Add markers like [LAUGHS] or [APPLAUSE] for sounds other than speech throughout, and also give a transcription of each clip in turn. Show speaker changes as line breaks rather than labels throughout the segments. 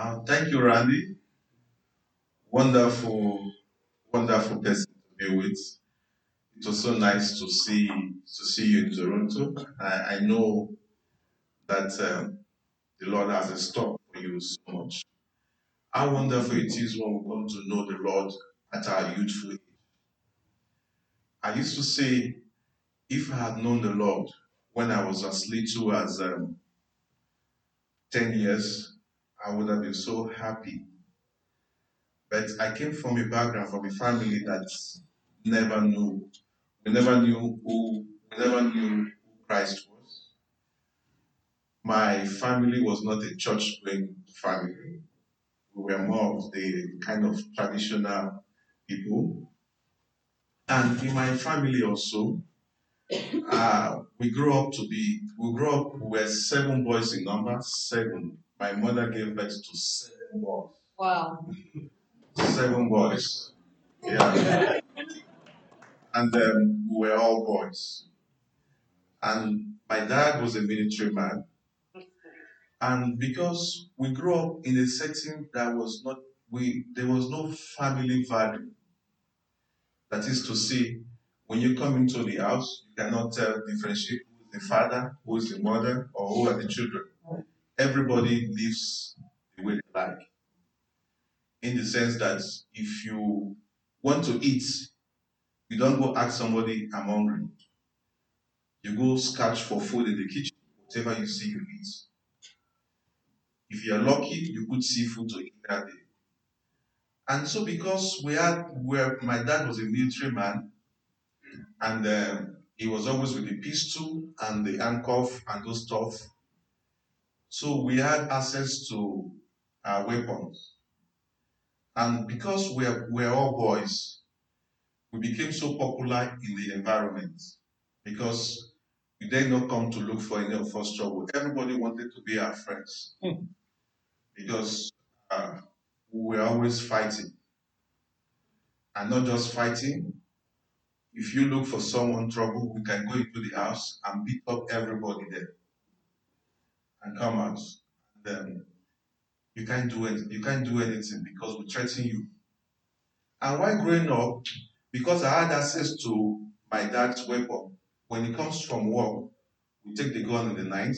Uh, thank you, Randy. Wonderful, wonderful person to be with. It was so nice to see to see you in Toronto. I, I know that um, the Lord has a stop for you so much. How wonderful it is when we come to know the Lord at our youthful age. I used to say, if I had known the Lord when I was as little as um, 10 years, I would have been so happy. But I came from a background, from a family that never knew. We never knew who, we never knew who Christ was. My family was not a church going family. We were more of the kind of traditional people. And in my family also, uh, we grew up to be, we grew up, we were seven boys in number, seven. My mother gave birth to seven boys.
Wow.
Seven boys. Yeah. And um, we were all boys. And my dad was a military man. And because we grew up in a setting that was not, we there was no family value. That is to say, when you come into the house, you cannot tell, differentiate who is the father, who is the mother, or who are the children. Everybody lives the way they like. In the sense that if you want to eat, you don't go ask somebody, I'm hungry. You go search for food in the kitchen, whatever you see, you eat. If you're lucky, you could see food to eat that day. And so, because we had, where my dad was a military man, and um, he was always with the pistol and the handcuff and those stuff, so we had access to uh, weapons. And because we're, we're all boys, we became so popular in the environment because we did not come to look for any of us trouble. Everybody wanted to be our friends because uh, we were always fighting. And not just fighting. If you look for someone trouble, we can go into the house and beat up everybody there and come out. Then you can't do anything. You can't do anything because we threaten you. And while growing up, because I had access to my dad's weapon, when he comes from work, we take the gun in the night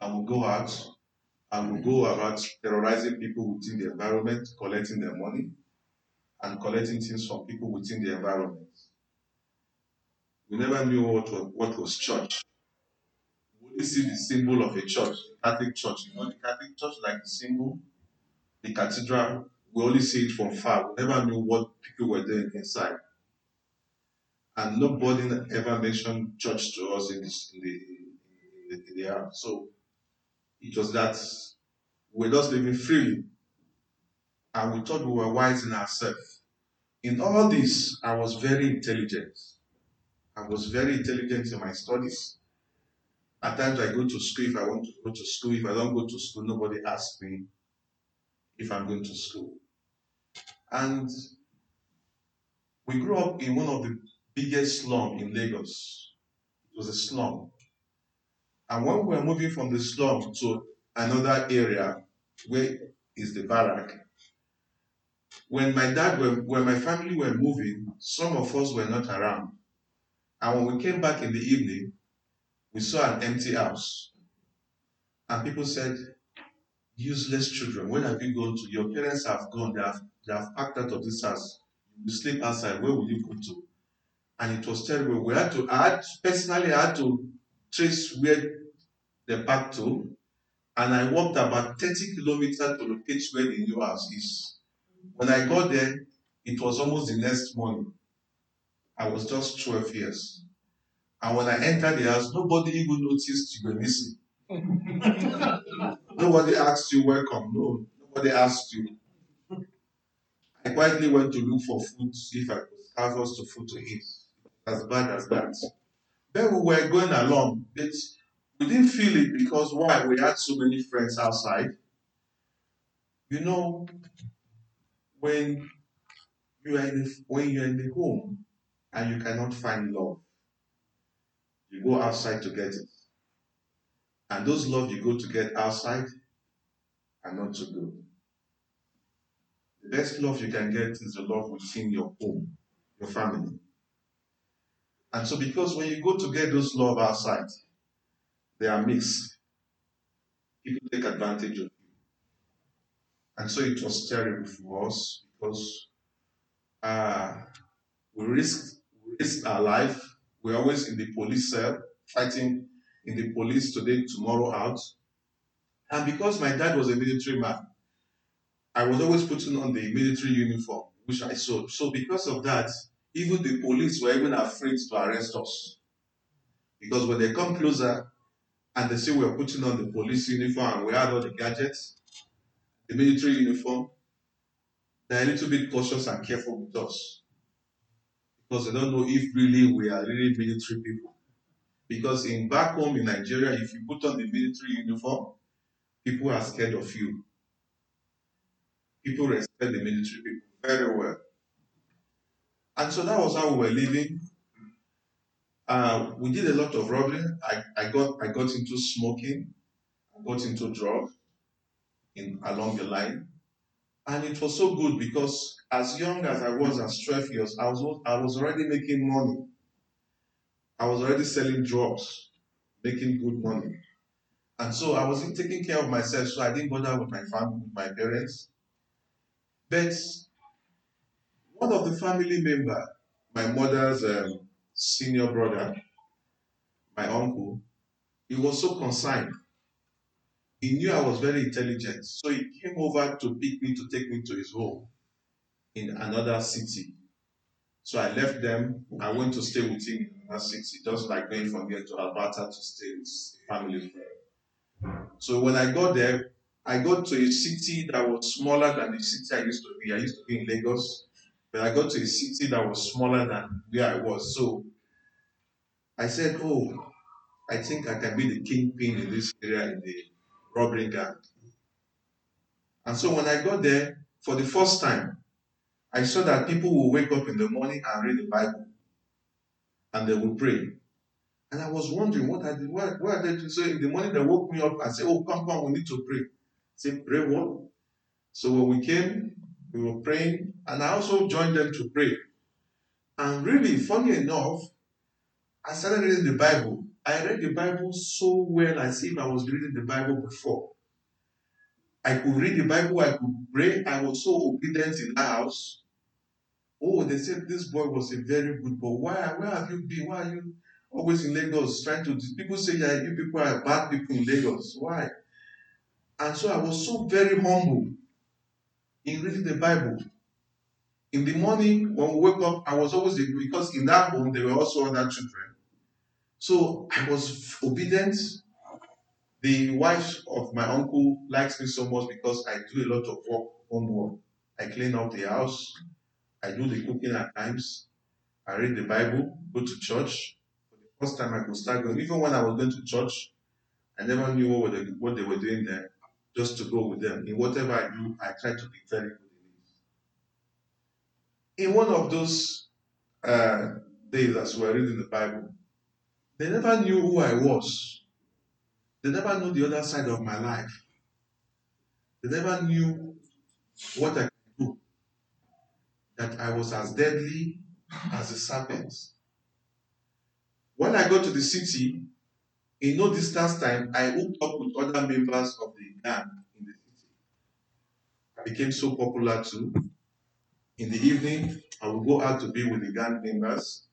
and we go out and we go about terrorizing people within the environment, collecting their money, and collecting things from people within the environment. We never knew what was, what was church. Only see the symbol of a church, Catholic church. You know, the Catholic church, like the symbol, the cathedral, we only see it from far. We never knew what people were doing inside. And nobody ever mentioned church to us in, this, in, the, in, the, in the. So it was that we're just living freely. And we thought we were wise in ourselves. In all this, I was very intelligent. I was very intelligent in my studies. At times I go to school if I want to go to school. If I don't go to school, nobody asks me if I'm going to school. And we grew up in one of the biggest slum in Lagos. It was a slum. And when we were moving from the slum to another area where is the barrack, when my dad were, when my family were moving, some of us were not around. And when we came back in the evening, we saw an empty house. And people said, useless children, when have you gone to? Your parents have gone, they have, they have packed out of this house. You sleep outside, where will you go to? And it was terrible. We had to, I had, personally, I had to trace where they packed to. And I walked about 30 kilometers to locate where the new house is. When I got there, it was almost the next morning. I was just 12 years. And when I entered the house, nobody even noticed you were missing. [LAUGHS] nobody asked you welcome. No, nobody asked you. I quietly went to look for food, see if I could have us to food to eat. As bad as that. Then we were going along. But we didn't feel it because why? We had so many friends outside. You know, when you are in the, when you're in the home and you cannot find love, you go outside to get it. And those love you go to get outside are not too good. The best love you can get is the love within your home, your family. And so, because when you go to get those love outside, they are mixed. People take advantage of you. And so it was terrible for us because uh, we risked, we risked our life. We're always in the police cell, fighting in the police today, tomorrow out. And because my dad was a military man, I was always putting on the military uniform, which I saw. So because of that, even the police were even afraid to arrest us. Because when they come closer and they see we are putting on the police uniform and we had all the gadgets, the military uniform, they're a little bit cautious and careful with us. Because I don't know if really we are really military people. Because in back home in Nigeria, if you put on the military uniform, people are scared of you. People respect the military people very well. And so that was how we were living. Uh, we did a lot of robbery. I, I got I got into smoking, I got into drugs in along the line. And it was so good because as young as I was as 12 years, I was I was already making money. I was already selling drugs, making good money. And so I wasn't taking care of myself, so I didn't bother with my family, with my parents. But one of the family member, my mother's um, senior brother, my uncle, he was so concerned. He knew I was very intelligent, so he came over to pick me to take me to his home in another city. So I left them. I went to stay with him in another city, just like going from here to Alberta to stay with family. So when I got there, I got to a city that was smaller than the city I used to be. I used to be in Lagos, but I got to a city that was smaller than where I was. So I said, Oh, I think I can be the kingpin in this area in the robbery gang. And so when I got there, for the first time, I saw that people will wake up in the morning and read the Bible and they will pray. And I was wondering what I did, what, what are they doing? So in the morning they woke me up and said, Oh, come, come, we need to pray. I said, Pray what? So when we came, we were praying, and I also joined them to pray. And really, funny enough, I started reading the Bible. I read the Bible so well as if I was reading the Bible before. I could read the Bible, I could pray, I was so obedient in the house. Oh, they said this boy was a very good boy. Why? Where have you been? Why are you always in Lagos trying to? People say yeah, you people are bad people in Lagos. Why? And so I was so very humble in reading the Bible. In the morning when we woke up, I was always because in that home there were also other children. So I was obedient. The wife of my uncle likes me so much because I do a lot of work, homework. I clean up the house. I do the cooking at times. I read the Bible, go to church. For the first time I could start going, even when I was going to church, I never knew what they, what they were doing there, just to go with them. In whatever I do, I try to be very good in it. In one of those uh, days as we were reading the Bible, they never knew who I was. They never knew the other side of my life. They never knew what I. That I was as deadly as the serpent. When I got to the city, in no distance time, I hooked up with other members of the gang in the city. I became so popular too. In the evening, I would go out to be with the gang members.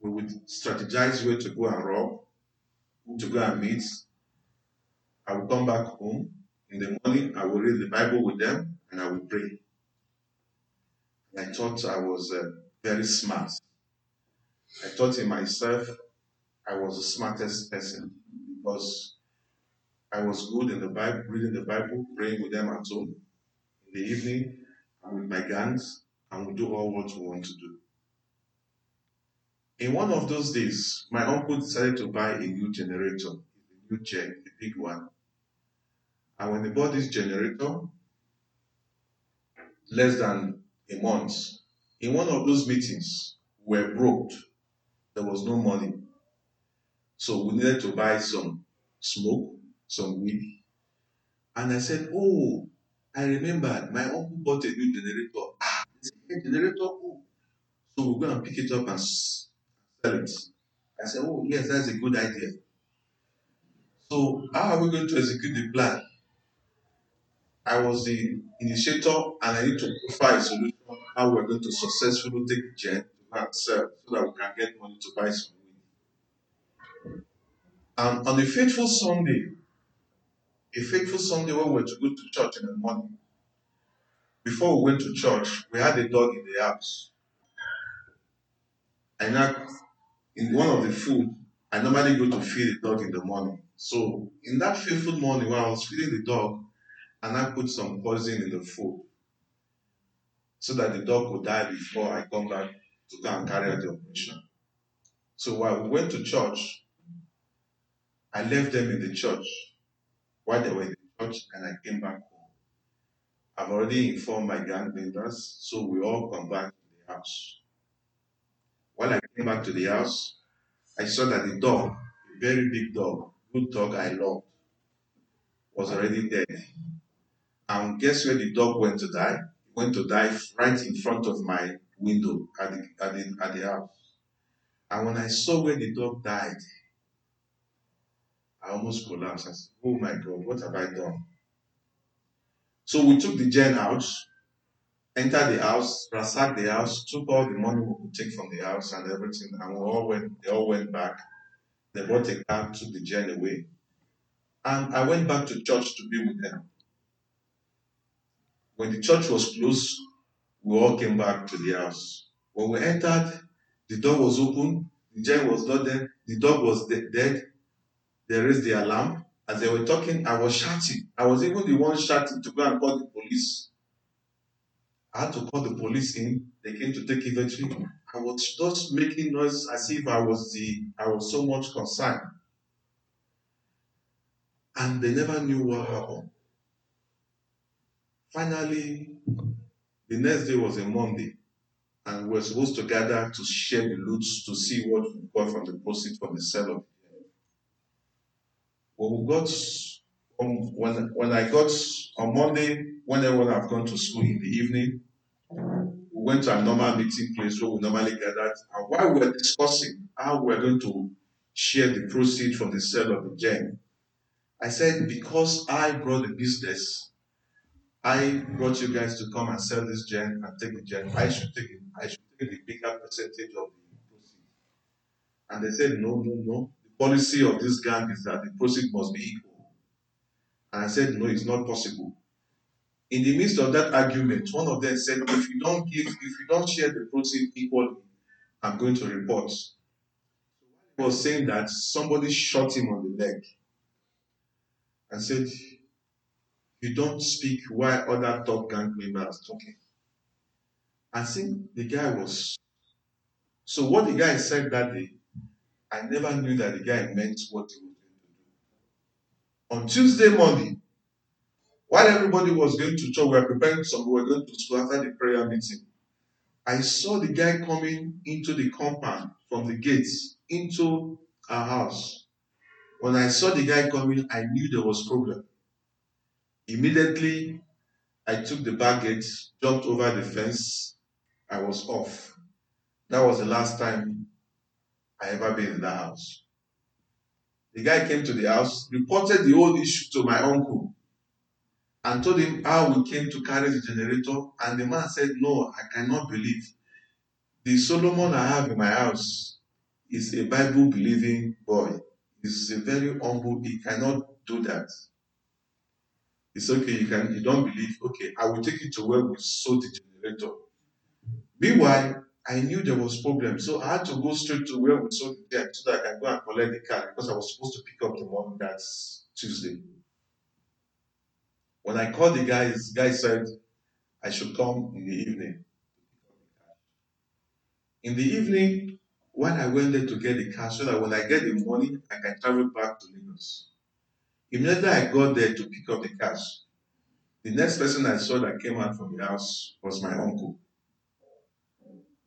We would strategize where to go and rob, who to go and meet. I would come back home. In the morning, I would read the Bible with them and I would pray. I thought I was uh, very smart. I thought in myself I was the smartest person because I was good in the Bible, reading the Bible, praying with them at home. In the evening, with my gangs, and we do all what we want to do. In one of those days, my uncle decided to buy a new generator, a new gen, a big one. And when he bought this generator, less than a month, in one of those meetings, we were broke. There was no money. So we needed to buy some smoke, some weed. And I said, Oh, I remembered my uncle bought a new generator. Ah, a generator. Oh. So we'll go and pick it up and sell it. I said, Oh, yes, that's a good idea. So, how are we going to execute the plan? I was the initiator and I need to provide a solution how we're going to successfully take gen to and sell uh, so that we can get money to buy some weed. And on the fateful Sunday, a fateful Sunday when we were to go to church in the morning, before we went to church, we had a dog in the house. And in one of the food, I normally go to feed the dog in the morning. So in that fateful morning when I was feeding the dog, and I put some poison in the food so that the dog would die before I come back to go and carry out the operation. So while we went to church, I left them in the church while they were in the church and I came back home. I've already informed my gang members, so we all come back to the house. When I came back to the house, I saw that the dog, a very big dog, good dog I loved, was already dead. And guess where the dog went to die? Went to die right in front of my window at the, at the, at the house. And when I saw where the dog died, I almost collapsed. I said, Oh my God, what have I done? So we took the gen out, entered the house, ransacked the house, took all the money we could take from the house and everything, and we all went, they all went back. They brought a car, took the gen away. And I went back to church to be with them. When the church was closed, we all came back to the house. When we entered, the door was open, the giant was not there, the dog was de- dead. They raised the alarm. As they were talking, I was shouting. I was even the one shouting to go and call the police. I had to call the police in. They came to take inventory. I was just making noise as if I was the I was so much concerned. And they never knew what happened. Finally, the next day was a Monday, and we were supposed to gather to share the loot to see what we got from the proceeds from the sale of the When we got um, when when I got on Monday, when everyone have gone to school in the evening, we went to a normal meeting place where we normally gathered. And while we were discussing how we were going to share the proceeds from the sale of the gem, I said, because I brought the business, I brought you guys to come and sell this gen and take the gen. I should take it. I should take the bigger percentage of the proceeds. And they said, no, no, no. The policy of this gang is that the proceeds must be equal. And I said, no, it's not possible. In the midst of that argument, one of them said, if you don't give, if you don't share the proceeds equally, I'm going to report. He was saying that somebody shot him on the leg and said, you don't speak while other top gang members talking. I think the guy was. So what the guy said that day, I never knew that the guy meant what he was going to do. On Tuesday morning, while everybody was going to church, we were preparing some, we were going to school after the prayer meeting. I saw the guy coming into the compound from the gates into our house. When I saw the guy coming, I knew there was problem. Immediately, I took the baggage, jumped over the fence. I was off. That was the last time I ever been in that house. The guy came to the house, reported the whole issue to my uncle, and told him how we came to carry the generator. And the man said, No, I cannot believe. The Solomon I have in my house is a Bible believing boy. He's a very humble, he cannot do that. It's okay, you can you don't believe, okay, I will take it to where we sold the generator. Meanwhile, I knew there was problem, so I had to go straight to where we sold the gen so that I can go and collect the car because I was supposed to pick up the money that Tuesday. When I called the guys, guy said I should come in the evening. In the evening, when I went there to get the cash, so that when I get the money, I can travel back to Lagos. Immediately I got there to pick up the cash. The next person I saw that came out from the house was my uncle.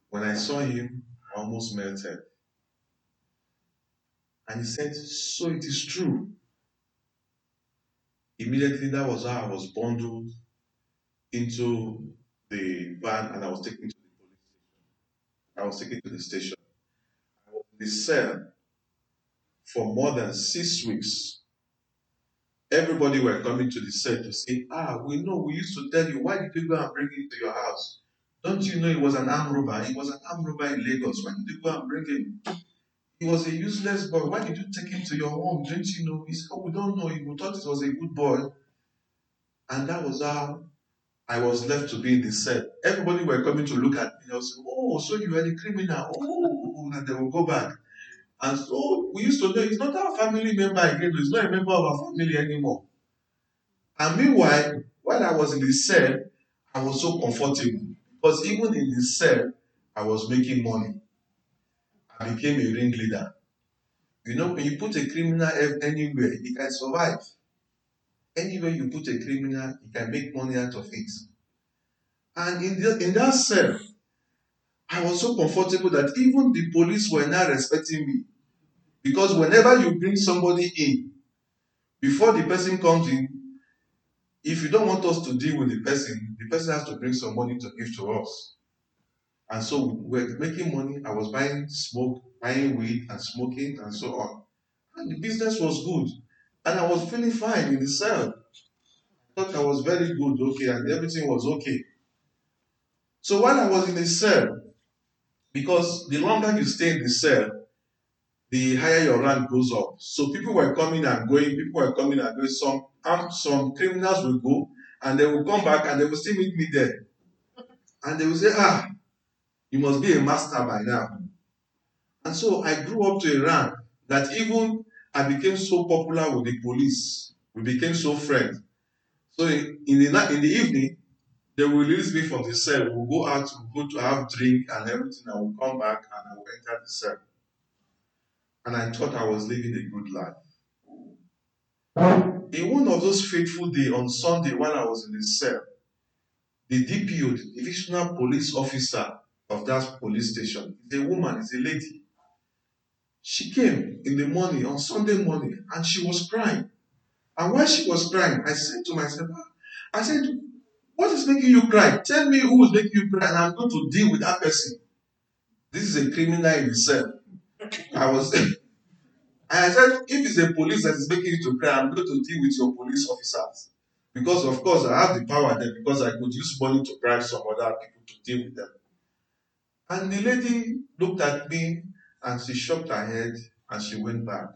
When I saw him, I almost melted. And he said, So it is true. Immediately, that was how I was bundled into the van and I was taken to the police station. I was taken to the station. I was in the cell for more than six weeks. Everybody were coming to the cell to say, Ah, we know, we used to tell you, why did you go and bring him to your house? Don't you know he was an armed robber? He was an armed robber in Lagos. Why did you go and bring him? He was a useless boy. Why did you take him to your home? Don't you know? He said, Oh, we don't know. We thought he was a good boy. And that was how I was left to be in the cell. Everybody were coming to look at me. I was Oh, so you were a criminal. Oh, and they will go back. And so we used to know he's not our family member again. He's not a member of our family anymore. And meanwhile, while I was in the cell, I was so comfortable. Because even in the cell, I was making money. I became a ringleader. You know, when you put a criminal anywhere, he can survive. Anywhere you put a criminal, he can make money out of it. And in, the, in that cell, I was so comfortable that even the police were not respecting me. Because whenever you bring somebody in, before the person comes in, if you don't want us to deal with the person, the person has to bring some money to give to us. And so we're making money. I was buying smoke, buying weed and smoking and so on. And the business was good. And I was feeling fine in the cell. I thought I was very good, okay, and everything was okay. So while I was in the cell, because the longer you stay in the cell, the higher your rank goes up. So people were coming and going, people were coming and going. Some um, some criminals will go and they will come back and they will still meet me there. And they will say, Ah, you must be a master by now. And so I grew up to a rank that even I became so popular with the police. We became so friends. So in, the in the evening, they will release me from the cell. We'll go out, we'll go to have drink and everything, and we'll come back and I will enter the cell. And I thought I was living a good life. In one of those fateful days on Sunday when I was in the cell, the DPO, the divisional police officer of that police station, is a woman, is a lady. She came in the morning, on Sunday morning, and she was crying. And while she was crying, I said to myself, ah, I said, What is making you cry? Tell me who is making you cry, and I'm going to deal with that person. This is a criminal in itself. I was And [LAUGHS] I said, if it's a police that is making you to cry, I'm going to deal with your police officers. Because, of course, I have the power there because I could use money to bribe some other people to deal with them. And the lady looked at me and she shook her head and she went back.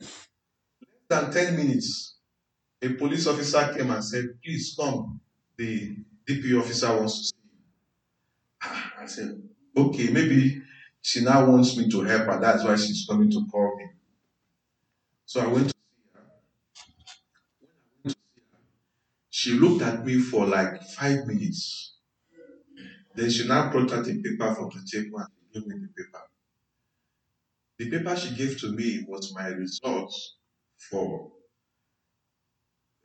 Less than 10 minutes, a police officer came and said, Please come. The DP officer wants to see you. Ah, I said, Okay, maybe she now wants me to help her. That's why she's coming to call me. So I went to see her. When I went to see her, she looked at me for like five minutes. Then she now brought out a paper from the table and gave me the paper. The paper she gave to me was my results for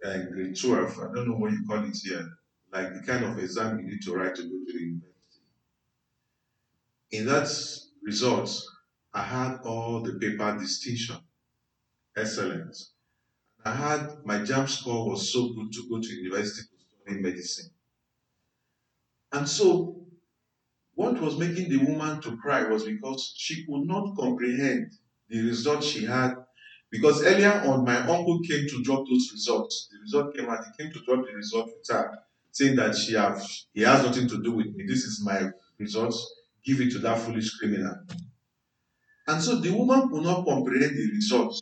uh, grade 12. I don't know what you call it here. Like the kind of exam you need to write to go to the university. In that results, I had all the paper distinction, excellent. I had my JAMB score was so good to go to university to study medicine. And so, what was making the woman to cry was because she could not comprehend the result she had. Because earlier on, my uncle came to drop those results. The result came out, he came to drop the result with her, saying that she have he has nothing to do with me. This is my results give it to that foolish criminal. And so the woman could not comprehend the results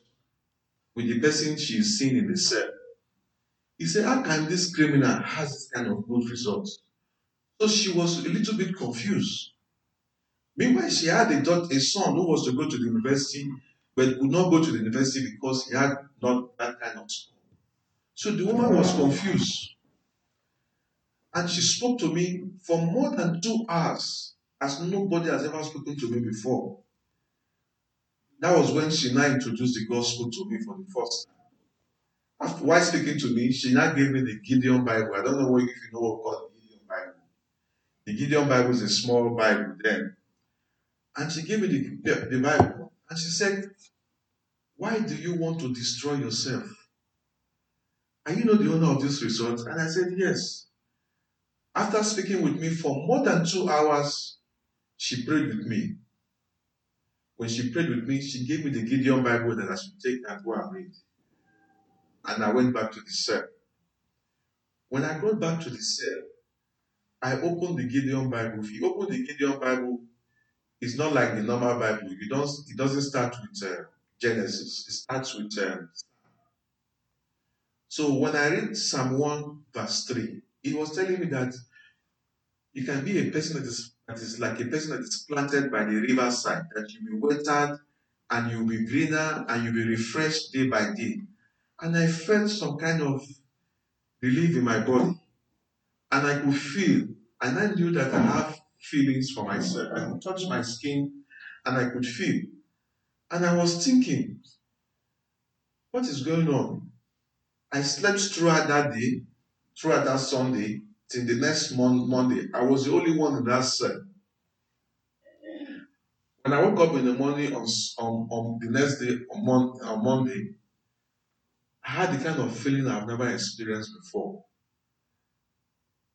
with the person she is seeing in the cell. He said, How can this criminal has this kind of good results? So she was a little bit confused. Meanwhile, she had a, daughter, a son who was to go to the university, but he could not go to the university because he had not that kind of score. So the woman was confused. And she spoke to me for more than two hours as nobody has ever spoken to me before. That was when she now introduced the gospel to me for the first time. After while speaking to me, she now gave me the Gideon Bible. I don't know if you know what called the Gideon Bible. The Gideon Bible is a small Bible then. And she gave me the, the Bible. And she said, Why do you want to destroy yourself? Are you not the owner of this resort? And I said, Yes. After speaking with me for more than two hours, she prayed with me. When she prayed with me, she gave me the Gideon Bible that I should take and go and read. And I went back to the cell. When I got back to the cell, I opened the Gideon Bible. If you open the Gideon Bible, it's not like the normal Bible. You don't. It doesn't start with uh, Genesis. It starts with. Um, so when I read Psalm one verse three, it was telling me that you can be a person that is that is like a person that is planted by the riverside, that you be watered and you'll be greener and you'll be refreshed day by day. And I felt some kind of relief in my body. And I could feel, and I knew that I have feelings for myself. I could touch my skin and I could feel. And I was thinking, what is going on? I slept throughout that day, throughout that Sunday, till the next mon- Monday. I was the only one in that cell. When I woke up in the morning on, on, on the next day, on, Mon- on Monday, I had the kind of feeling I've never experienced before.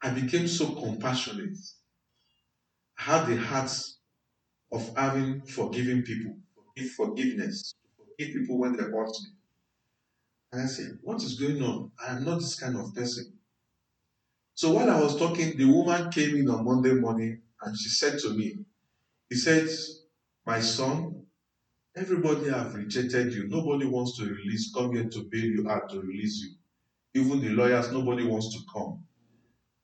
I became so compassionate. Had the heart of having forgiving people, forgive forgiveness, forgive people when they hurt me. And I said, What is going on? I am not this kind of person. So while I was talking, the woman came in on Monday morning and she said to me, He said, My son, everybody have rejected you. Nobody wants to release, come here to bail you out to release you. Even the lawyers, nobody wants to come.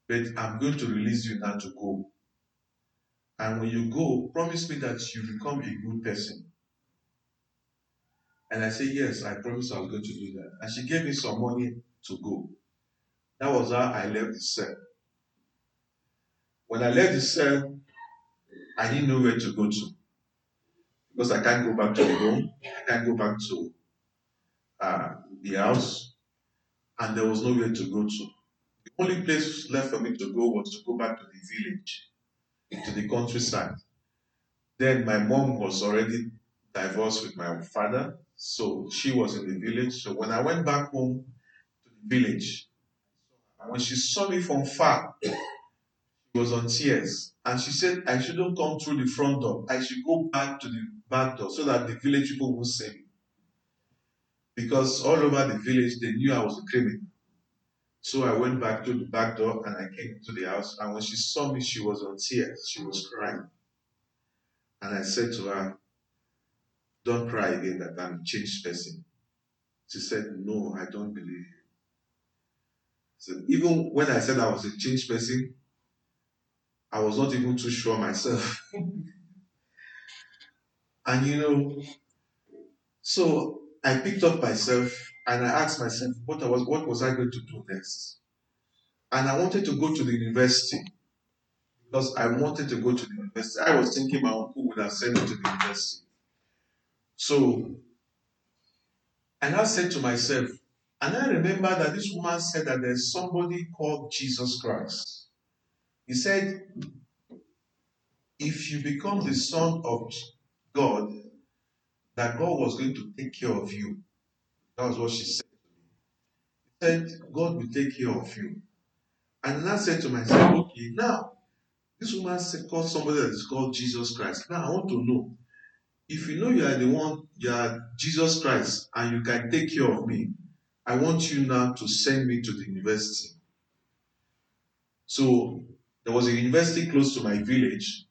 But I'm going to release you now to go. And when you go, promise me that you become a good person. And I said, Yes, I promise I was going to do that. And she gave me some money to go. That was how I left the cell. When I left the cell, I didn't know where to go to. Because I can't go back to the room, I can't go back to uh, the house, and there was nowhere to go to. The only place left for me to go was to go back to the village, to the countryside. Then my mom was already divorced with my father, so she was in the village. So when I went back home to the village, and when she saw me from far, she was on tears. And she said, I shouldn't come through the front door. I should go back to the back door so that the village people won't see me. Because all over the village, they knew I was a criminal. So I went back to the back door and I came to the house. And when she saw me, she was on tears. She was crying. And I said to her, Don't cry again that I'm a changed person. She said, No, I don't believe you. So even when I said I was a changed person, I was not even too sure myself. [LAUGHS] and you know, so I picked up myself and I asked myself, what I was what was I going to do next? And I wanted to go to the university because I wanted to go to the university. I was thinking my uncle would have sent me to the university. So, and I said to myself, and I remember that this woman said that there's somebody called Jesus Christ. He said, if you become the son of God, that God was going to take care of you. That was what she said to me. She said, God will take care of you. And I said to myself, okay, now, this woman said, called somebody that is called Jesus Christ. Now I want to know if you know you are the one, you are Jesus Christ, and you can take care of me, I want you now to send me to the university. So there was a university close to my village.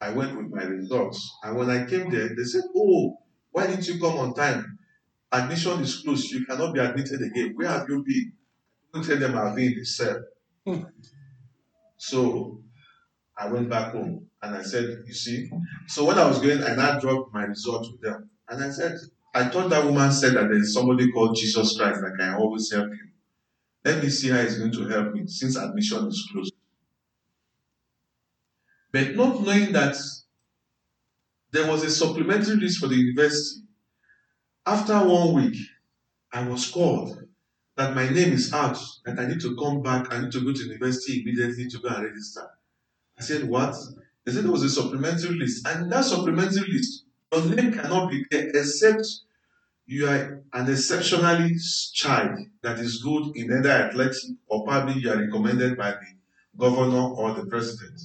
I went with my results. And when I came there, they said, Oh, why didn't you come on time? Admission is closed. You cannot be admitted again. Where have you been? I couldn't tell them I've been in the cell. Hmm. so I went back home and I said, You see? So when I was going, I now dropped my results with them. And I said, I thought that woman said that there's somebody called Jesus Christ that can always help you. Let me see how he's going to help me since admission is closed. But not knowing that there was a supplementary list for the university, after one week, I was called that my name is out, that I need to come back, I need to go to university immediately to go and register. I said, What? They said there was a supplementary list. And that supplementary list, your name cannot be there except you are an exceptionally child that is good in either athletics or probably you are recommended by the governor or the president.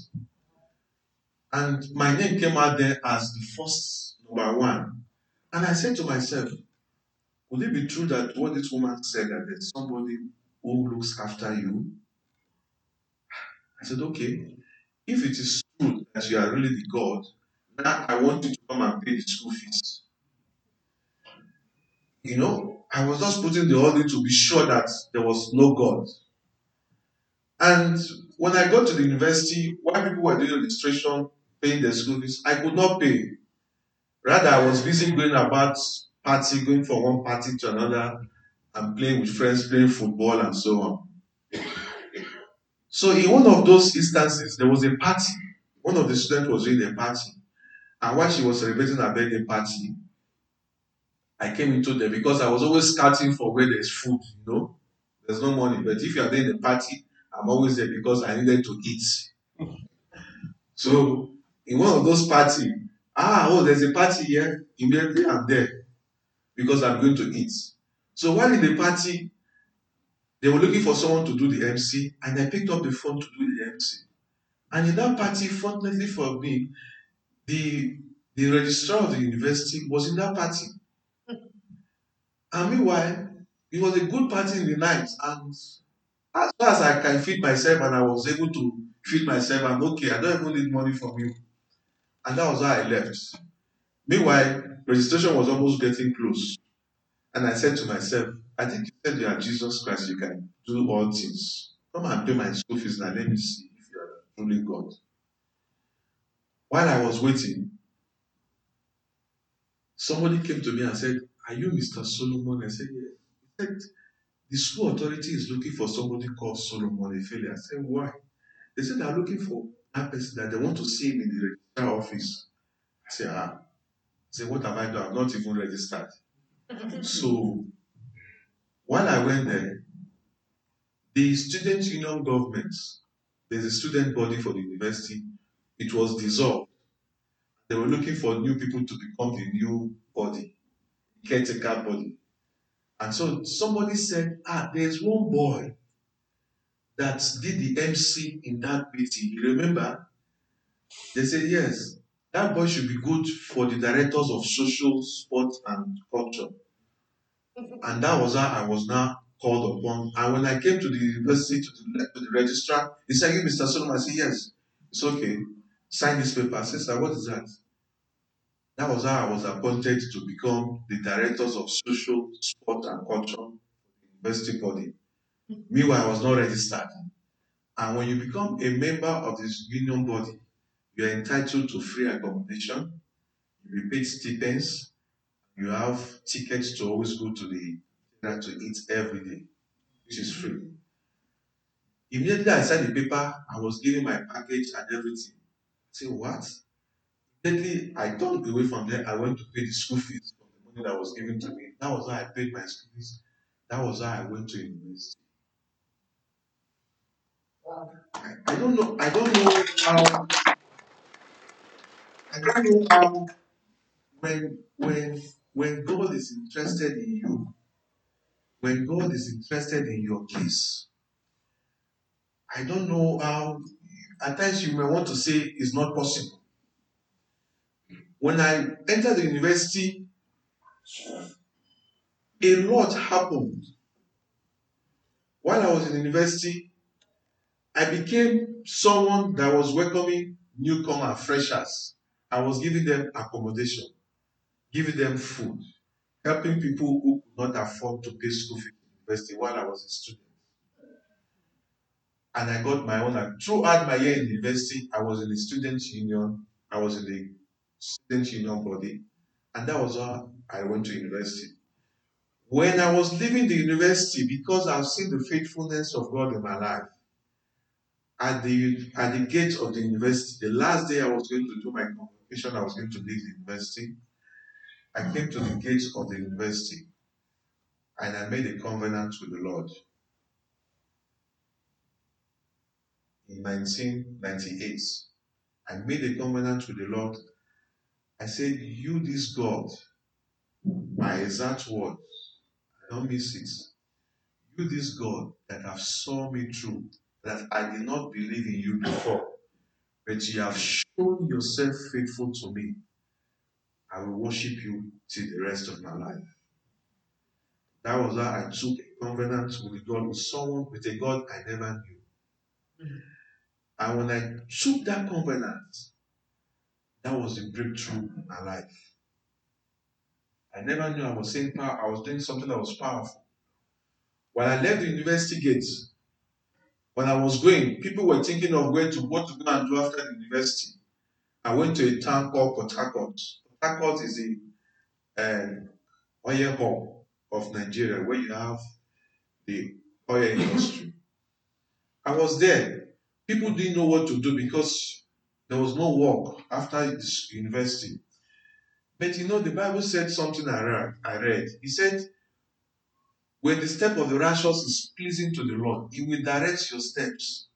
And my name came out there as the first number one. And I said to myself, would it be true that what this woman said that there's somebody who looks after you? I said, okay, if it is true that you are really the God, now I want you to come and pay the school fees. You know, I was just putting the order to be sure that there was no God. And when I got to the university, while people were doing registration, paying their school fees, I could not pay. Rather, I was busy going about party, going from one party to another, and playing with friends, playing football, and so on. So, in one of those instances, there was a party. One of the students was doing a party. And while she was celebrating her birthday party, I came into there because I was always scouting for where there's food, you know. There's no money. But if you are doing a party, I'm always there because I needed to eat. So in one of those parties, ah, oh, there's a party here. Immediately I'm there because I'm going to eat. So while in the party, they were looking for someone to do the MC, and I picked up the phone to do the MC. And in that party, fortunately for me, the the registrar of the university was in that party. And meanwhile, it was a good party in the night, and as far as I can feed myself, and I was able to feed myself, I'm okay. I don't even need money from you. And that was how I left. Meanwhile, registration was almost getting close. And I said to myself, I think you said you are Jesus Christ, you can do all things. Come and pay my school fees now. Let me see if you are truly God. While I was waiting, somebody came to me and said, Are you Mr. Solomon? I said, Yes. He said, The school authority is looking for somebody called Solomon Efele. I said, Why? They said they're looking for that person that they want to see him in the registrar office. I said, Ah. I said, What have I done? I'm not even registered. [LAUGHS] so while I went there, the student union government, there's a student body for the university, it was dissolved. They were looking for new people to become the new body, caretaker body. And so somebody said, Ah, there's one boy that did the MC in that meeting. You remember? They said, Yes, that boy should be good for the directors of social, sport, and culture. [LAUGHS] And that was how I was now called upon. And when I came to the university to the, to the registrar, he said, You, Mr. Solomon? I said, Yes. It's okay. Sign this paper. I said, Sir, what is that? That was how I was appointed to become the directors of social, sport, and culture university body. Meanwhile, I was not registered. And when you become a member of this union body, you are entitled to free accommodation, you paid stipends, you have tickets to always go to the to eat every day, which is free. Immediately I signed the paper, I was given my package and everything. I said, what? Immediately I turned away from there, I went to pay the school fees from the money that was given to me. That was how I paid my school fees. That was how I went to university. I, don't know. I don't know how. I don't know how. When when when God is interested in you, when God is interested in your case, I don't know how. At times you may want to say it's not possible. When I entered the university, a lot happened. While I was in university, I became someone that was welcoming newcomer freshers. I was giving them accommodation, giving them food, helping people who could not afford to pay school fees in university while I was a student. And I got my own. Throughout my year in university, I was in the student union. I was in the student union body, and that was how I went to university. When I was leaving the university, because I've seen the faithfulness of God in my life, at the at the gate of the university, the last day I was going to do my convocation, I was going to leave the university. I came to the gate of the university and I made a covenant with the Lord. In 1998, I made a covenant with the Lord. I said, You, this God, My exact words, I don't miss it. You, this God that have saw me through, that I did not believe in you before, but you have shown yourself faithful to me. I will worship you till the rest of my life. That was how I took a covenant with God, with someone, with a God I never knew. Mm-hmm. And when I took that covenant, that was the breakthrough in my life. I never knew I was saying power, I was doing something that was powerful. When I left the university gate, when I was going, people were thinking of where to what to go and do after the university. I went to a town called Port Harcourt. Port Harcourt is a um, oil hub of Nigeria where you have the oil [COUGHS] industry. I was there. People didn't know what to do because there was no work after this university. But you know, the Bible said something I read. I read. He said, when the step of the righteous is pleasing to the Lord, He will direct your steps.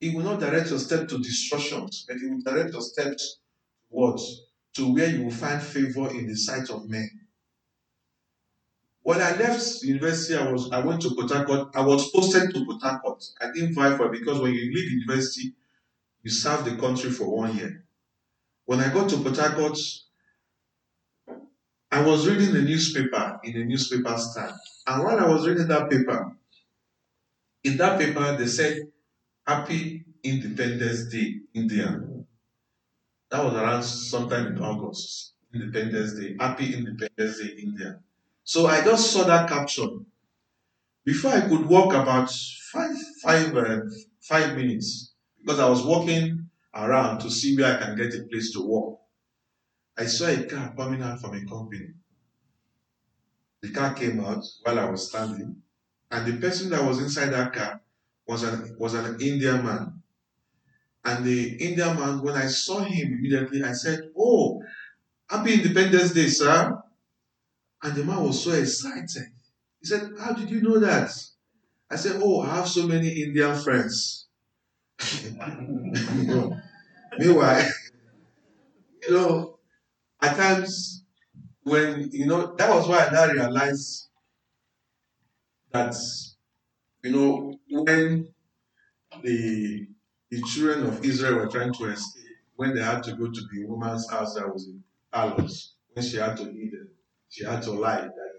He will not direct your step to destructions, but He will direct your steps what? To where you will find favor in the sight of men. When I left university, I was I went to Port Harcourt. I was posted to Port Harcourt. I didn't fight for it because when you leave university, you serve the country for one year. When I got to Port Harcourt, I was reading the newspaper in the newspaper stand. And while I was reading that paper, in that paper they said Happy Independence Day, India. That was around sometime in August. Independence Day. Happy Independence Day, India. So I just saw that caption. Before I could walk about five, five, uh, five minutes, because I was walking around to see where I can get a place to walk. I saw a car coming out from a company. The car came out while I was standing, and the person that was inside that car was an was an Indian man. And the Indian man, when I saw him immediately, I said, "Oh, Happy Independence Day, sir!" And the man was so excited. He said, "How did you know that?" I said, "Oh, I have so many Indian friends." Meanwhile, [LAUGHS] you know, [LAUGHS] at times when you know that was why I now realized that you know when the the children of Israel were trying to escape, when they had to go to the woman's house that was in Alos, when she had to eat it, she had to lie that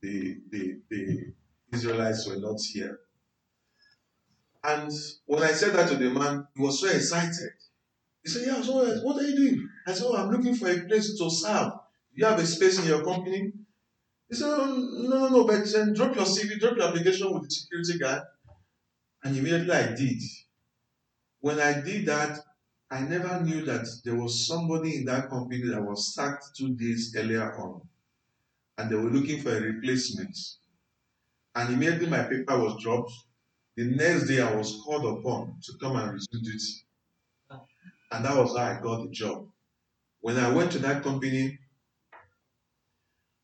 the, the, the Israelites were not here. And when I said that to the man, he was so excited. He said, Yeah, so what are you doing? I said, Oh, I'm looking for a place to serve. You have a space in your company? He said, oh, No, no, no, but then drop your CV, drop your application with the security guard. And immediately I did. When I did that, I never knew that there was somebody in that company that was sacked two days earlier on. And they were looking for a replacement. And immediately my paper was dropped. The next day I was called upon to come and resume duty. And that was how I got the job. When I went to that company,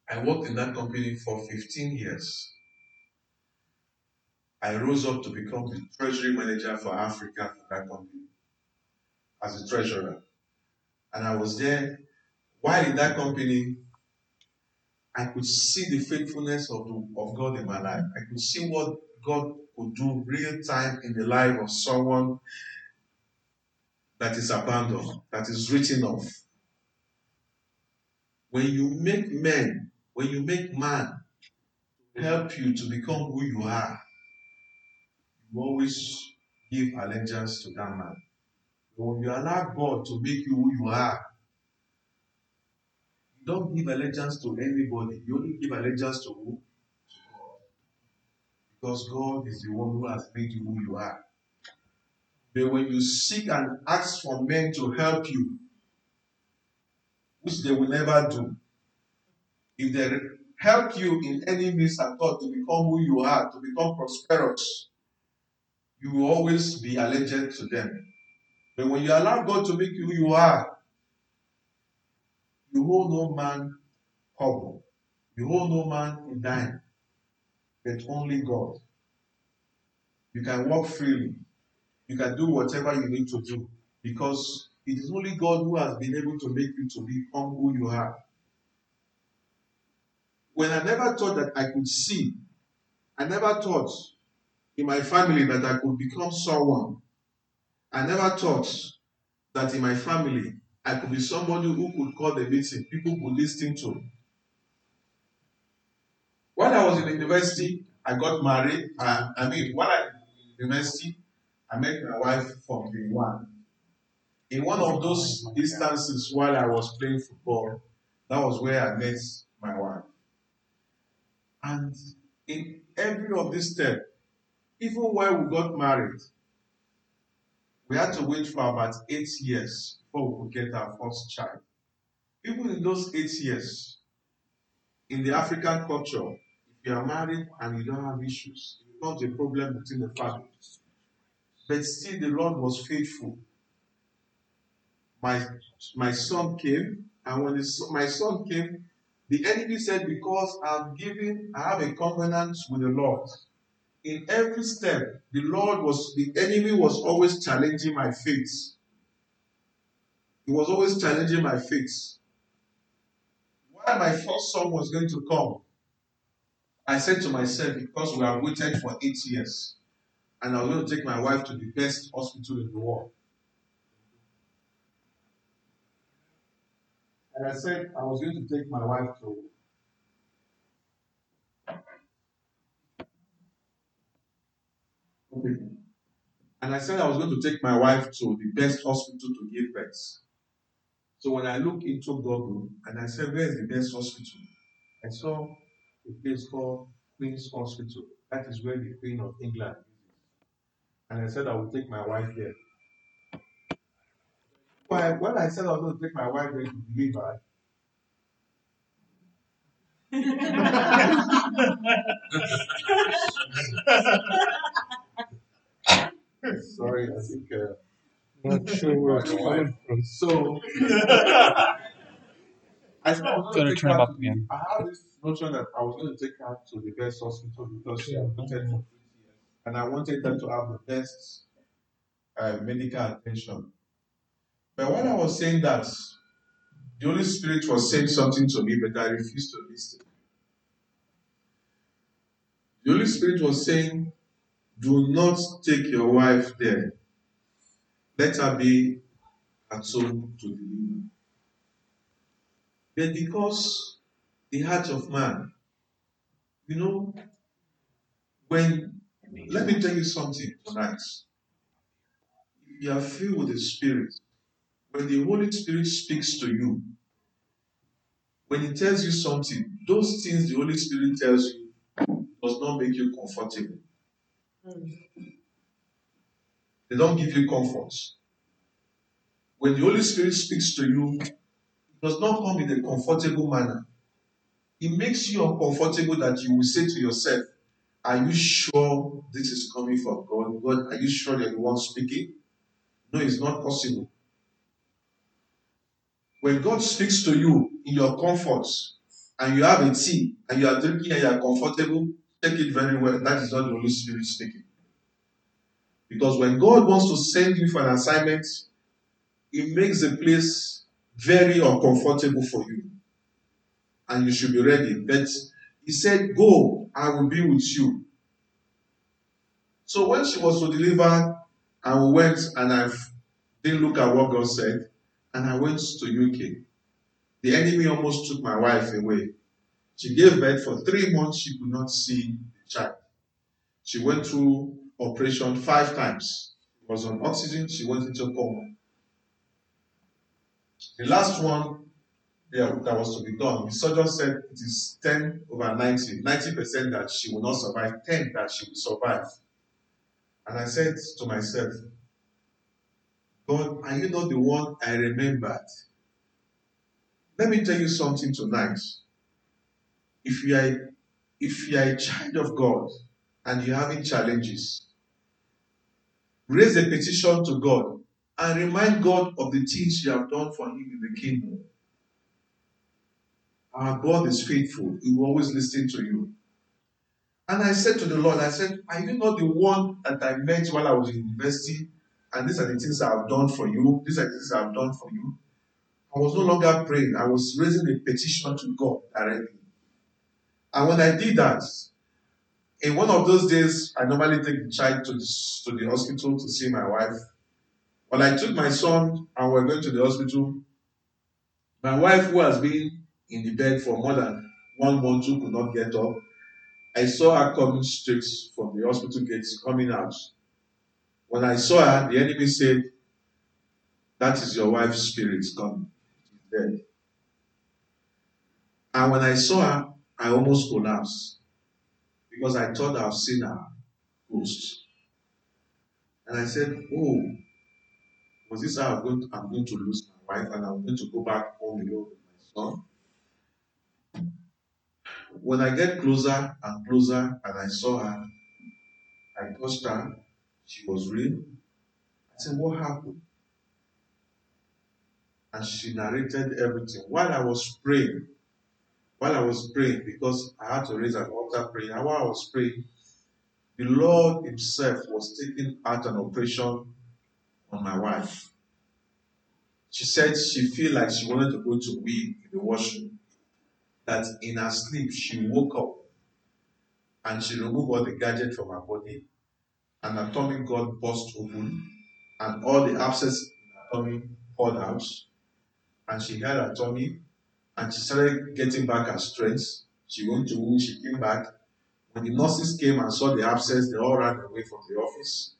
I worked in that company for 15 years. I rose up to become the treasury manager for Africa for that company as a treasurer. And I was there. While in that company, I could see the faithfulness of, the, of God in my life. I could see what God could do real time in the life of someone that is abandoned, that is written off. When you make men, when you make man help you to become who you are, you always give allegiance to that man. When you allow God to make you who you are, you don't give allegiance to anybody. You only give allegiance to who? To God. Because God is the one who has made you who you are. But when you seek and ask for men to help you, which they will never do, if they help you in any means at all to become who you are, to become prosperous, you will always be allegiant to them. But when you allow God to make you who you are, you hold no man humble. You hold no man in dime, but only God. You can walk freely. You can do whatever you need to do because it is only God who has been able to make you to become who you are. when I never thought that I could see, I never thought in my family that I could become someone. I never thought that in my family I could be somebody who could call the meeting, people could listen to. When I was in university, I got married. I, I mean, when I university, I met my wife from day one. In one of those instances while I was playing football, that was where I met my wife. And in every of this step, even when we got married, we had to wait for about eight years before we could get our first child. Even in those eight years, in the African culture, if you are married and you don't have issues, it's not a problem between the families. But still, the Lord was faithful. My, my son came, and when the, my son came, the enemy said, Because I'm giving, I have a covenant with the Lord. In every step, the Lord was, the enemy was always challenging my faith. He was always challenging my faith. While my first son was going to come, I said to myself, because we have waited for eight years, and I was going to take my wife to the best hospital in the world. And I said I was going to take my wife to Okay. And I said I was going to take my wife to the best hospital to give birth. So when I looked into Google and I said, Where is the best hospital? I saw a place called Queen's Hospital. That is where the Queen of England is. And I said I will take my wife there. When when I said I was going to take my wife there to deliver, sorry, I think. Uh,
Not sure where it's coming from.
so I said I was going
Gonna
take
turn
her
them up
to-
again.
I had this notion that I was going to take her to the best hospital because she had waited for 20 years, and I wanted her to have the best uh, medical attention. But when I was saying that, the Holy Spirit was saying something to me, but I refused to listen. The Holy Spirit was saying, Do not take your wife there. Let her be at home to deliver. But because the heart of man, you know, when, let me tell you something tonight. You are filled with the Spirit, when the Holy Spirit speaks to you, when He tells you something, those things the Holy Spirit tells you does not make you comfortable. They don't give you comfort. When the Holy Spirit speaks to you, it does not come in a comfortable manner. It makes you uncomfortable that you will say to yourself, Are you sure this is coming from God? God, are you sure that you're speaking? No, it's not possible. When God speaks to you in your comfort and you have a tea and you are drinking and you are comfortable, take it very well. That is not the Holy Spirit speaking. Because when God wants to send you for an assignment, He makes the place very uncomfortable for you. And you should be ready. But He said, Go, I will be with you. So when she was to deliver, and we went and I didn't look at what God said, and I went to UK. The enemy almost took my wife away. She gave birth for three months, she could not see the child. She went through operation five times. Was on oxygen, she went into coma. The last one yeah, that was to be done, the surgeon said it is 10 over 90, 90% that she will not survive, 10 that she will survive. And I said to myself, God, are you not the one I remembered? Let me tell you something tonight. If you are if you are a child of God and you're having challenges, raise a petition to God and remind God of the things you have done for Him in the kingdom. Our God is faithful, He will always listen to you. And I said to the Lord, I said, Are you not the one that I met while I was in university? And these are the things I have done for you. These are the things I have done for you. I was no longer praying, I was raising a petition to God directly. And when I did that, in one of those days, I normally take the child to the, to the hospital to see my wife. When I took my son and we're going to the hospital, my wife, who has been in the bed for more than one month, who could not get up, I saw her coming straight from the hospital gates, coming out. When I saw her, the enemy said, That is your wife's spirit coming. She's dead. And when I saw her, I almost collapsed because I thought I've seen her ghost. And I said, Oh, was this how I'm going, to, I'm going to lose my wife and I'm going to go back home alone with my son? When I get closer and closer and I saw her, I touched her, she was real. I said, What happened? And she narrated everything. While I was praying, while I was praying, because I had to raise an altar prayer, while I was praying, the Lord Himself was taking out an operation on my wife. She said she feel like she wanted to go to wee in the washroom. That in her sleep she woke up and she removed all the gadget from her body her tummy got burst open and all the abscess in her tummy poured out and she had her tummy and she started getting back her strength. She went to woo, she came back. When the nurses came and saw the abscess, they all ran away from the office.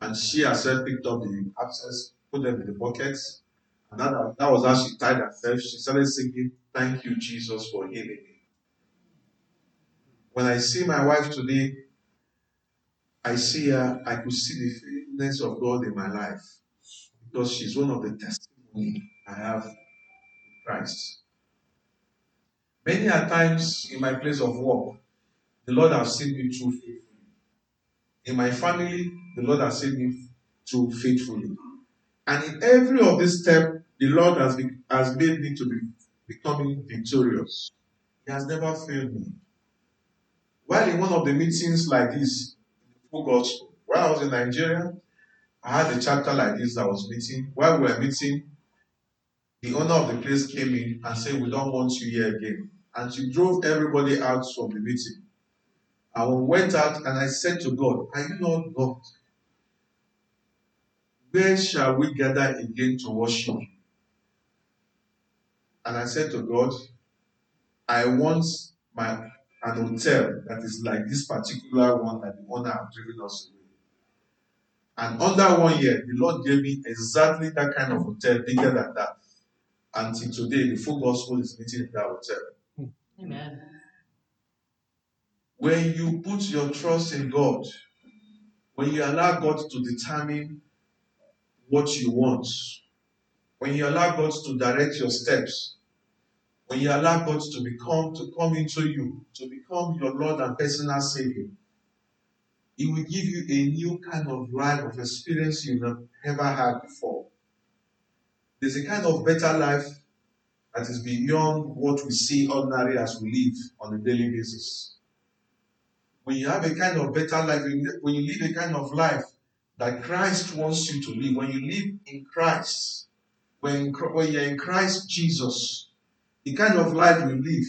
And she herself picked up the abscess, put them in the buckets. And that, that was how she tied herself. She started singing, Thank you, Jesus, for healing me. When I see my wife today, I see her, I could see the faithfulness of God in my life because she's one of the testimony I have in Christ. Many a times in my place of work, the Lord has seen me through faithfully. In my family, the Lord has seen me through faithfully. And in every of this step, the Lord has, be, has made me to be becoming victorious. He has never failed me. While in one of the meetings like this, full gospel, while I was in Nigeria, I had a chapter like this that was meeting. While we were meeting, the owner of the place came in and said, We don't want you here again. And she drove everybody out from the meeting. I went out and I said to God, Are you not God? Where shall we gather again to worship? And I said to God, I want my an hotel that is like this particular one that the owner have driven us away. And under one year, the Lord gave me exactly that kind of hotel, bigger than that. Until today, the full gospel is meeting in that hotel.
Amen.
When you put your trust in God, when you allow God to determine what you want, when you allow God to direct your steps, when you allow God to become to come into you, to become your Lord and personal Savior, He will give you a new kind of life of experience you've never had before. There's a kind of better life that is beyond what we see ordinary as we live on a daily basis. When you have a kind of better life, when you live a kind of life that Christ wants you to live, when you live in Christ, when, when you're in Christ Jesus, the kind of life you live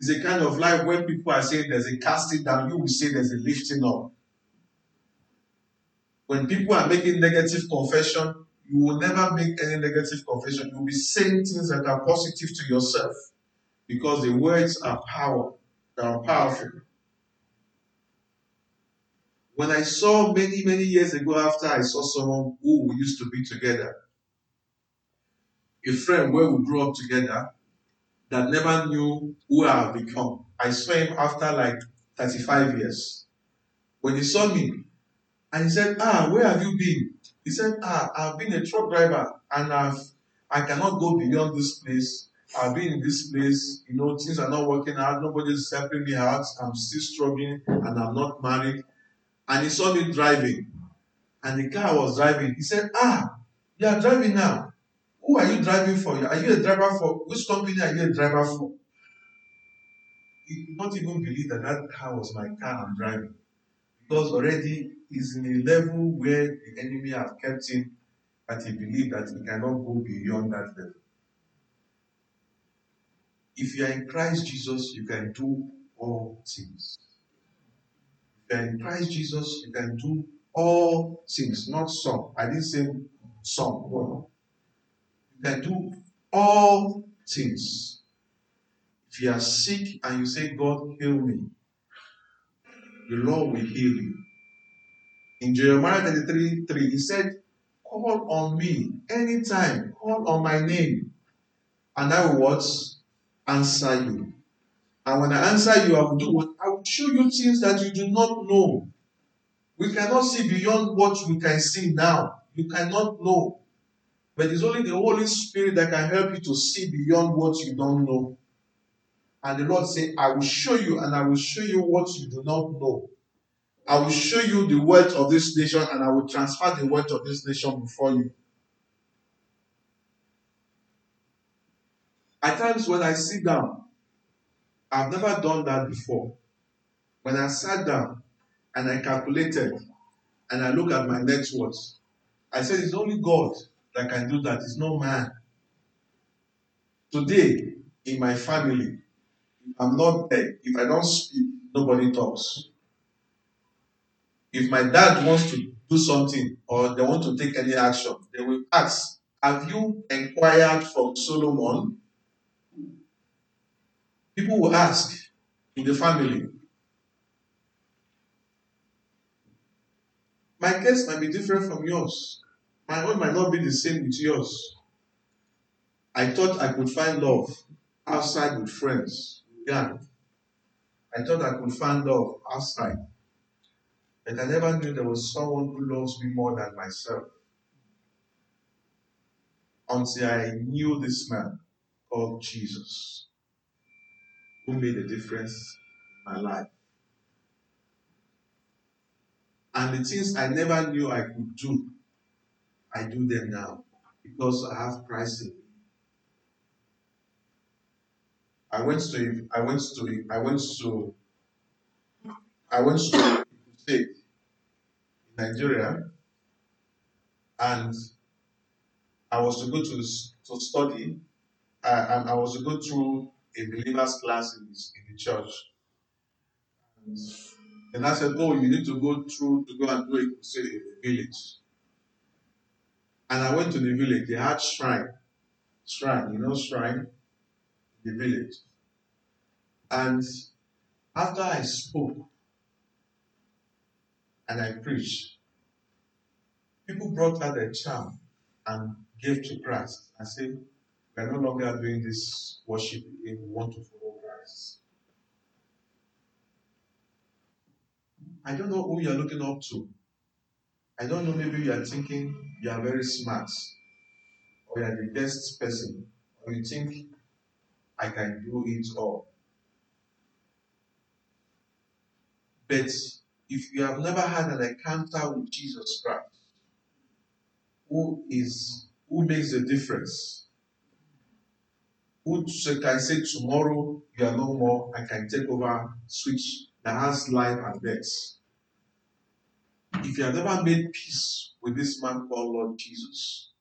is a kind of life where people are saying there's a casting down, you will say there's a lifting up. When people are making negative confession, you will never make any negative confession. You'll be saying things that are positive to yourself because the words are power. They are powerful. When I saw many, many years ago after I saw someone who we used to be together, a friend where we grew up together that never knew who I have become. I saw him after like 35 years. When he saw me, and he said, Ah, where have you been? He said, Ah, I've been a truck driver and I've I cannot go beyond this place. I've been in this place, you know, things are not working out, nobody's helping me out, I'm still struggling, and I'm not married. And he saw me driving, and the car was driving. He said, Ah, you are driving now. Who are you driving for? Are you a driver for? Which company are you a driver for? He could not even believe that that car was my car I'm driving. Because already he's in a level where the enemy have kept him that he believed that he cannot go beyond that level. If you are in Christ Jesus, you can do all things. If you're in Christ Jesus, you can do all things, not some. I didn't say some. Can do all things. If you are sick and you say, God, heal me, the Lord will heal you. In Jeremiah 33 3, he said, Call on me anytime, call on my name, and I will what? Answer you. And when I answer you, I will do what? I will show you things that you do not know. We cannot see beyond what we can see now. You cannot know. But it's only the Holy Spirit that can help you to see beyond what you don't know. And the Lord said, I will show you and I will show you what you do not know. I will show you the wealth of this nation and I will transfer the wealth of this nation before you. At times when I sit down, I've never done that before. When I sat down and I calculated and I look at my net worth, I said, It's only God that can do that, it's no man. Today, in my family, I'm not there. If I don't speak, nobody talks. If my dad wants to do something or they want to take any action, they will ask, Have you inquired from Solomon? People will ask in the family. My case might be different from yours. My own might not be the same with yours. I thought I could find love outside with friends, Yeah. I thought I could find love outside. But I never knew there was someone who loves me more than myself. Until I knew this man called Jesus, who made a difference in my life. And the things I never knew I could do, I do them now because I have Christ in me. I went to I went to I went to I went to state in Nigeria and I was to go to to study uh, and I was to go through a believers class in, this, in the church. And and I said, Oh, you need to go through to go and do a crusade in the village. And I went to the village. They had shrine. Shrine, you know, shrine in the village. And after I spoke and I preached, people brought out their charm and gave to Christ. I said, We're no longer doing this worship again. We want to follow Christ. I don't know who you're looking up to. I don't know, maybe you are thinking you are very smart, or you are the best person, or you think I can do it all. But if you have never had an encounter with Jesus Christ, who is who makes the difference, who can say tomorrow you are no more, I can take over, switch that has life and death. If you have never made peace with this man called Lord Jesus,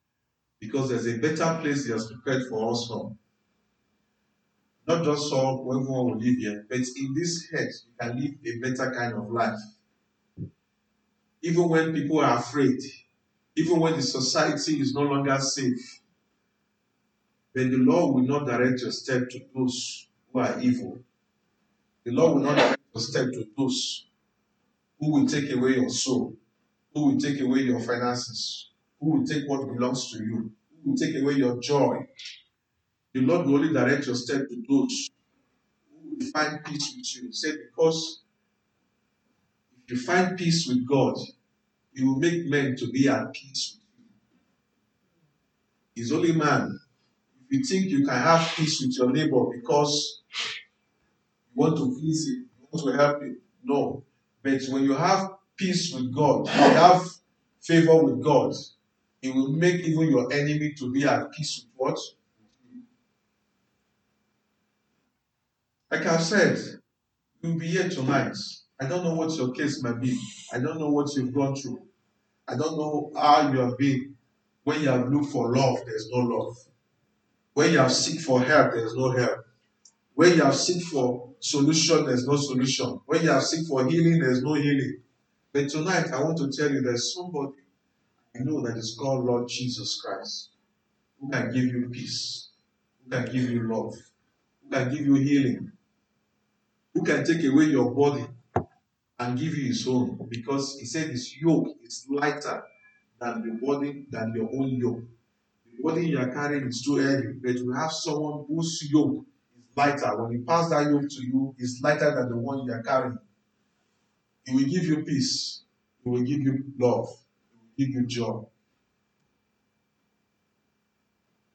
because there's a better place he has prepared for us from. Not just so everyone will live here, but in this head, you can live a better kind of life. Even when people are afraid, even when the society is no longer safe, then the Lord will not direct your step to those who are evil. The Lord will not direct your step to those who will take away your soul, who will take away your finances, who will take what belongs to you, who will take away your joy. The Lord will only direct your step to those who will find peace with you. Said, because if you find peace with God, you will make men to be at peace with you. He's only man. If you think you can have peace with your neighbor because you want to please him, you want to help him, No. But when you have peace with God, you have favor with God, it will make even your enemy to be at peace with what? Like I've said, you'll be here tonight. I don't know what your case might be. I don't know what you've gone through. I don't know how you have been. When you have looked for love, there's no love. When you have seek for help, there's no help. When you have seek for solution, there's no solution. When you are sick for healing, there's no healing. But tonight, I want to tell you there's somebody I know that is called Lord Jesus Christ who can give you peace, who can give you love, who can give you healing, who can take away your body and give you his own because he said his yoke is lighter than the body than your own yoke. The body you are carrying is too heavy, but you have someone whose yoke lighter. When he pass that yoke to you, it's lighter than the one you are carrying. He will give you peace. He will give you love. He will give you joy.